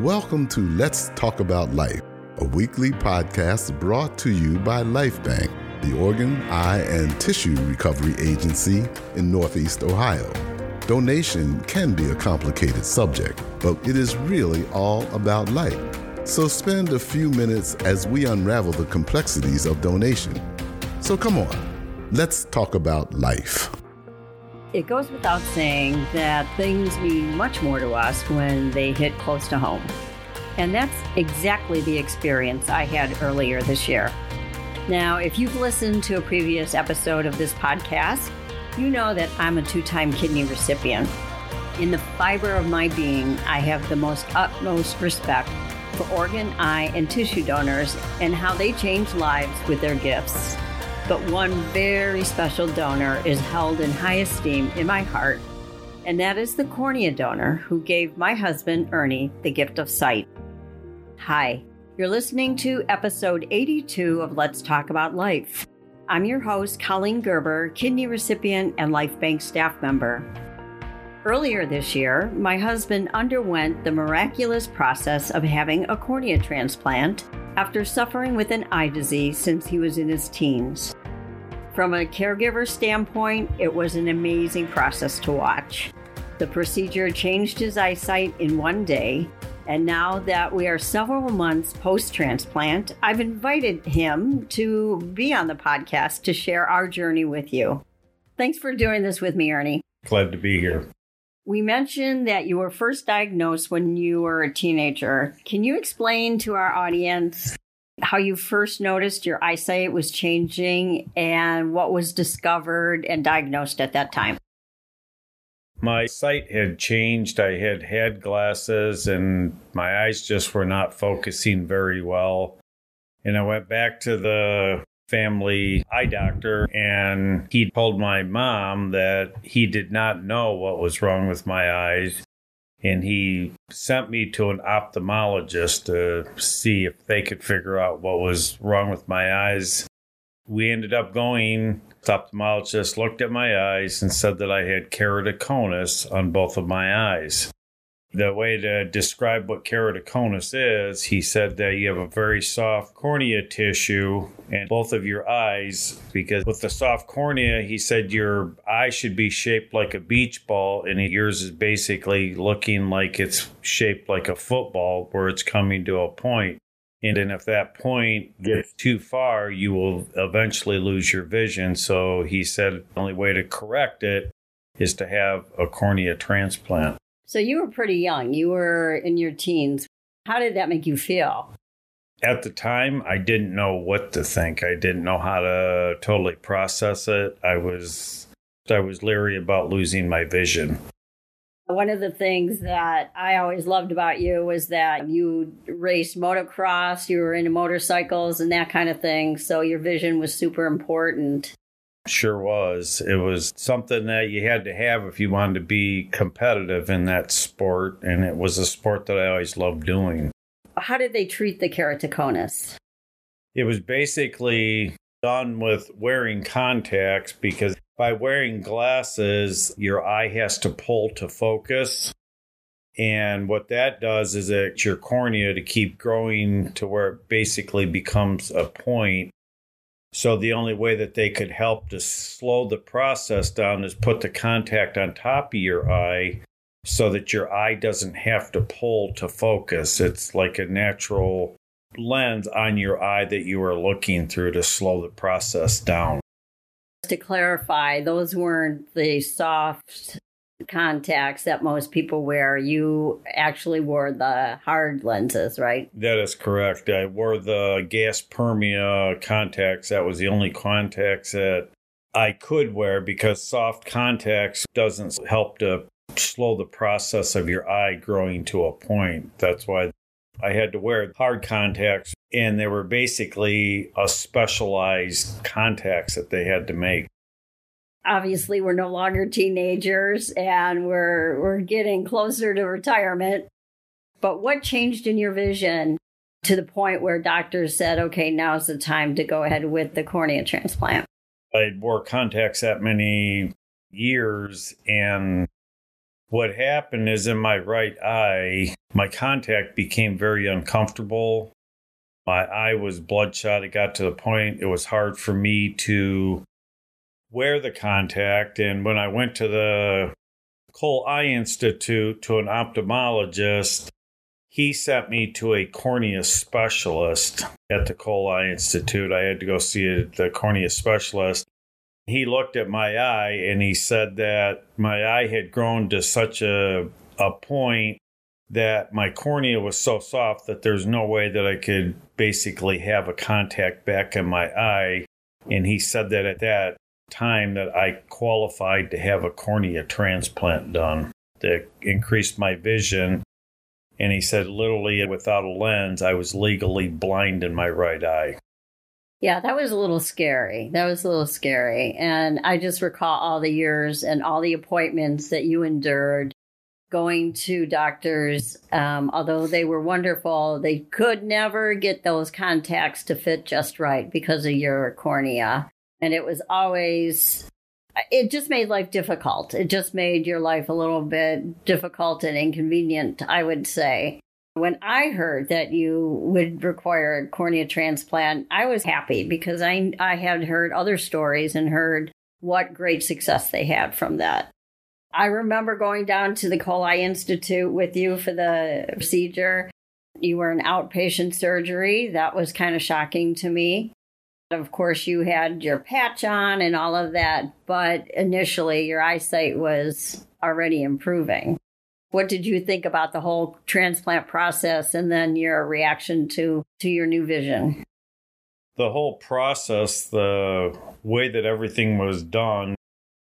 Welcome to Let's Talk About Life, a weekly podcast brought to you by LifeBank, the organ, eye, and tissue recovery agency in Northeast Ohio. Donation can be a complicated subject, but it is really all about life. So spend a few minutes as we unravel the complexities of donation. So come on, let's talk about life. It goes without saying that things mean much more to us when they hit close to home. And that's exactly the experience I had earlier this year. Now, if you've listened to a previous episode of this podcast, you know that I'm a two time kidney recipient. In the fiber of my being, I have the most utmost respect for organ, eye, and tissue donors and how they change lives with their gifts but one very special donor is held in high esteem in my heart, and that is the cornea donor who gave my husband, Ernie, the gift of sight. Hi, you're listening to episode 82 of Let's Talk About Life. I'm your host, Colleen Gerber, kidney recipient and LifeBank staff member. Earlier this year, my husband underwent the miraculous process of having a cornea transplant after suffering with an eye disease since he was in his teens. From a caregiver standpoint, it was an amazing process to watch. The procedure changed his eyesight in one day, and now that we are several months post transplant, I've invited him to be on the podcast to share our journey with you. Thanks for doing this with me, Ernie. Glad to be here. We mentioned that you were first diagnosed when you were a teenager. Can you explain to our audience how you first noticed your eyesight was changing and what was discovered and diagnosed at that time. My sight had changed. I had had glasses and my eyes just were not focusing very well. And I went back to the family eye doctor and he told my mom that he did not know what was wrong with my eyes and he sent me to an ophthalmologist to see if they could figure out what was wrong with my eyes. We ended up going, the ophthalmologist looked at my eyes and said that I had keratoconus on both of my eyes the way to describe what keratoconus is, he said that you have a very soft cornea tissue in both of your eyes. Because with the soft cornea, he said your eye should be shaped like a beach ball, and yours is basically looking like it's shaped like a football where it's coming to a point. And then if that point gets too far, you will eventually lose your vision. So he said the only way to correct it is to have a cornea transplant. So you were pretty young. You were in your teens. How did that make you feel? At the time, I didn't know what to think. I didn't know how to totally process it. I was I was leery about losing my vision. One of the things that I always loved about you was that you raced motocross, you were into motorcycles and that kind of thing. So your vision was super important. Sure was. It was something that you had to have if you wanted to be competitive in that sport, and it was a sport that I always loved doing. How did they treat the keratoconus? It was basically done with wearing contacts because by wearing glasses, your eye has to pull to focus. And what that does is it's your cornea to keep growing to where it basically becomes a point so the only way that they could help to slow the process down is put the contact on top of your eye so that your eye doesn't have to pull to focus. It's like a natural lens on your eye that you are looking through to slow the process down. To clarify, those weren't the soft contacts that most people wear. You actually wore the hard lenses, right? That is correct. I wore the gas permia contacts. That was the only contacts that I could wear because soft contacts doesn't help to slow the process of your eye growing to a point. That's why I had to wear hard contacts and they were basically a specialized contacts that they had to make obviously we're no longer teenagers and we're we're getting closer to retirement. But what changed in your vision to the point where doctors said, okay, now's the time to go ahead with the cornea transplant? I wore contacts that many years and What happened is in my right eye, my contact became very uncomfortable. My eye was bloodshot. It got to the point it was hard for me to wear the contact. And when I went to the Cole Eye Institute to an ophthalmologist, he sent me to a cornea specialist at the Cole Eye Institute. I had to go see the cornea specialist. He looked at my eye and he said that my eye had grown to such a, a point that my cornea was so soft that there's no way that I could basically have a contact back in my eye. And he said that at that time that I qualified to have a cornea transplant done that increased my vision. And he said, literally, without a lens, I was legally blind in my right eye. Yeah, that was a little scary. That was a little scary. And I just recall all the years and all the appointments that you endured going to doctors. Um, although they were wonderful, they could never get those contacts to fit just right because of your cornea. And it was always, it just made life difficult. It just made your life a little bit difficult and inconvenient, I would say. When I heard that you would require a cornea transplant, I was happy because I, I had heard other stories and heard what great success they had from that. I remember going down to the Eye Institute with you for the procedure. You were an outpatient surgery. That was kind of shocking to me. Of course, you had your patch on and all of that, but initially your eyesight was already improving. What did you think about the whole transplant process and then your reaction to, to your new vision? The whole process, the way that everything was done,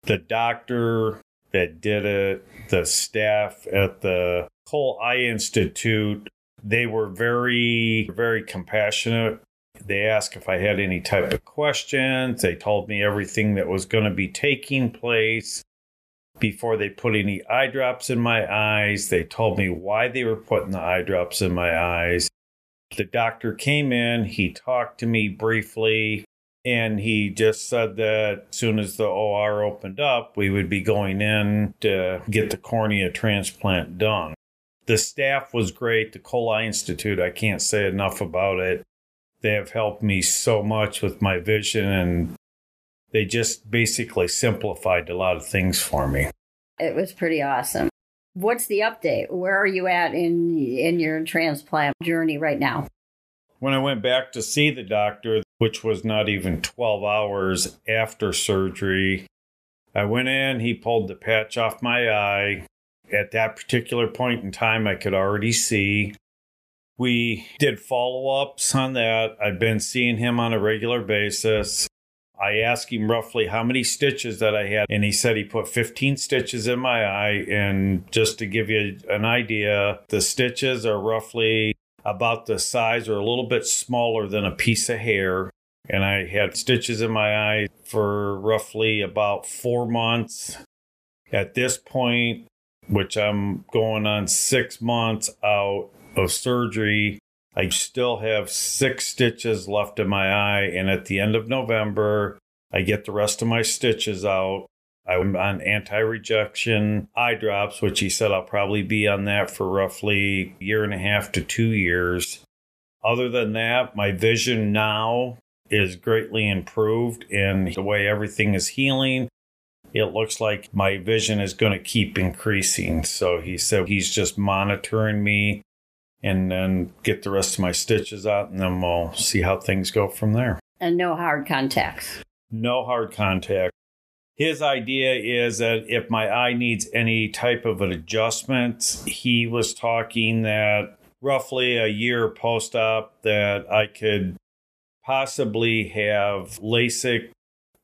the doctor that did it, the staff at the Cole Eye Institute, they were very, very compassionate. They asked if I had any type of questions. They told me everything that was going to be taking place before they put any eye drops in my eyes. They told me why they were putting the eye drops in my eyes. The doctor came in, he talked to me briefly, and he just said that as soon as the OR opened up, we would be going in to get the cornea transplant done. The staff was great. The Eye Institute, I can't say enough about it. They have helped me so much with my vision and they just basically simplified a lot of things for me. It was pretty awesome. What's the update? Where are you at in in your transplant journey right now? When I went back to see the doctor, which was not even 12 hours after surgery, I went in, he pulled the patch off my eye. At that particular point in time, I could already see. We did follow ups on that. I've been seeing him on a regular basis. I asked him roughly how many stitches that I had, and he said he put 15 stitches in my eye. And just to give you an idea, the stitches are roughly about the size or a little bit smaller than a piece of hair. And I had stitches in my eye for roughly about four months. At this point, which I'm going on six months out of surgery, I still have six stitches left in my eye, and at the end of November, I get the rest of my stitches out. I'm on anti rejection eye drops, which he said I'll probably be on that for roughly a year and a half to two years. Other than that, my vision now is greatly improved in the way everything is healing. It looks like my vision is going to keep increasing. So he said he's just monitoring me and then get the rest of my stitches out, and then we'll see how things go from there. And no hard contacts. No hard contact. His idea is that if my eye needs any type of an adjustment, he was talking that roughly a year post op that I could possibly have LASIK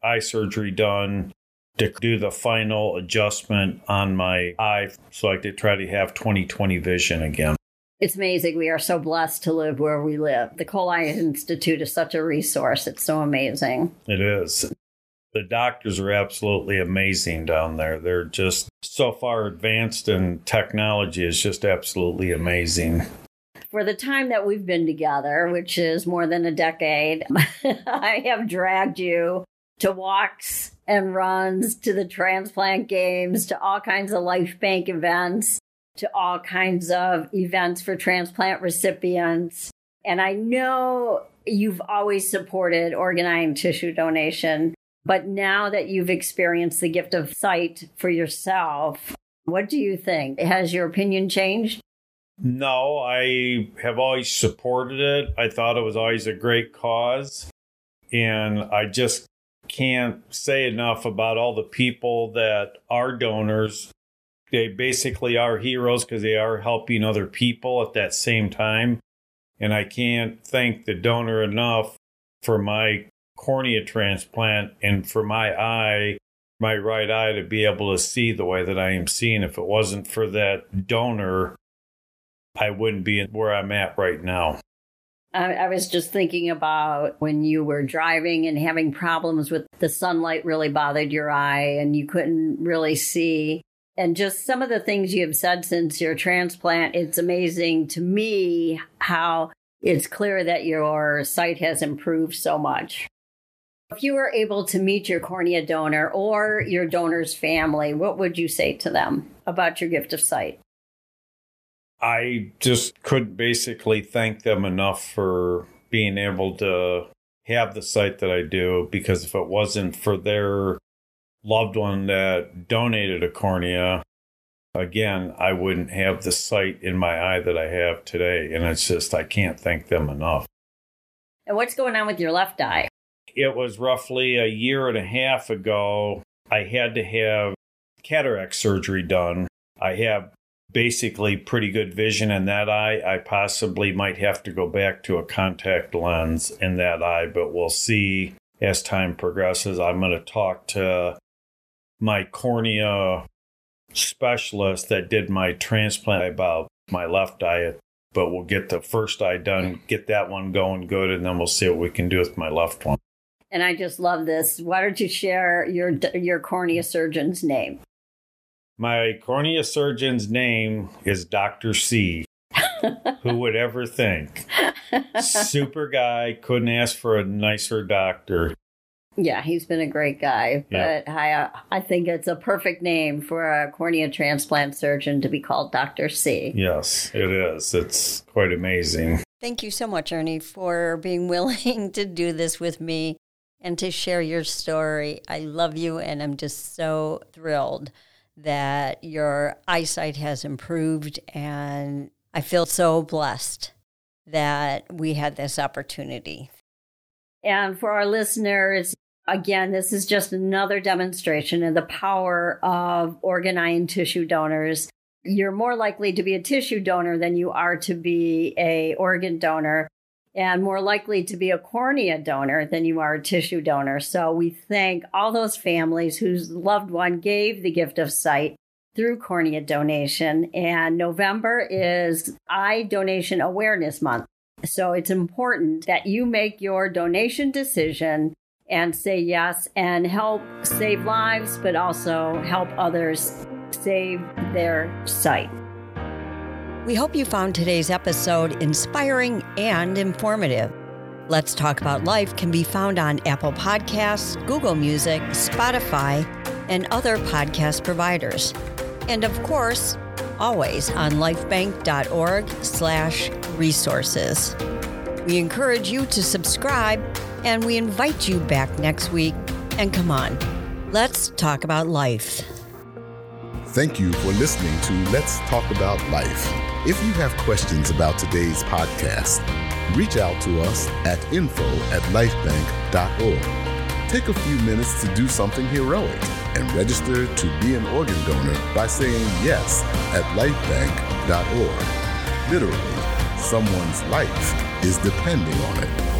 eye surgery done to do the final adjustment on my eye so I could try to have 20/20 vision again. It's amazing. We are so blessed to live where we live. The Eye Institute is such a resource. It's so amazing. It is. The doctors are absolutely amazing down there. They're just so far advanced in technology is just absolutely amazing. For the time that we've been together, which is more than a decade, I have dragged you to walks and runs to the transplant games to all kinds of LifeBank events to all kinds of events for transplant recipients. And I know you've always supported organ and tissue donation, but now that you've experienced the gift of sight for yourself, what do you think? Has your opinion changed? No, I have always supported it. I thought it was always a great cause. And I just can't say enough about all the people that are donors. They basically are heroes because they are helping other people at that same time. And I can't thank the donor enough for my cornea transplant and for my eye, my right eye, to be able to see the way that I am seeing. If it wasn't for that donor, I wouldn't be where I'm at right now. I, was just thinking about when you were driving and having problems with the sunlight really bothered your eye and you couldn't really see. And just some of the things you have said since your transplant, it's amazing to me how it's clear that your sight has improved so much. If you were able to meet your cornea donor or your donor's family, what would you say to them about your gift of sight? I just couldn't basically thank them enough for being able to have the sight that I do because if it wasn't for their loved one that donated a cornea, again, I wouldn't have the sight in my eye that I have today. And it's just, I can't thank them enough. And what's going on with your left eye? It was roughly a year and a half ago. I had to have cataract surgery done. I have basically pretty good vision in that eye. I possibly might have to go back to a contact lens in that eye, but we'll see as time progresses. I'm going to talk to my cornea specialist that did my transplant about my left eye, but we'll get the first eye done, get that one going good, and then we'll see what we can do with my left one. And I just love this. Why don't you share your your cornea surgeon's name? My cornea surgeon's name is Dr. C. Who would ever think? Super guy, couldn't ask for a nicer doctor. Yeah, he's been a great guy, but I uh, I think it's a perfect name for a cornea transplant surgeon to be called Dr. C. Yes, it is. It's quite amazing. Thank you so much, Ernie, for being willing to do this with me and to share your story. I love you, and I'm just so thrilled that your eyesight has improved. And I feel so blessed that we had this opportunity. And for our listeners, again, this is just another demonstration of the power of organ, and tissue donors. You're more likely to be a tissue donor than you are to be a organ donor and more likely to be a cornea donor than you are a tissue donor. So we thank all those families whose loved one gave the gift of sight through cornea donation. And November is Eye Donation Awareness Month. So it's important that you make your donation decision and say yes and help save lives, but also help others save their sight. We hope you found today's episode inspiring and informative. Let's Talk About Life can be found on Apple Podcasts, Google Music, Spotify, and other podcast providers. And of course, always on lifebank.org slash resources. We encourage you to subscribe and we invite you back next week. And come on, let's talk about life. Thank you for listening to Let's Talk About Life. If you have questions about today's podcast, reach out to us at info at lifebank.org. Take a few minutes to do something heroic and register to be an organ donor by saying yes at lifebank.org. Literally, someone's life is depending on it.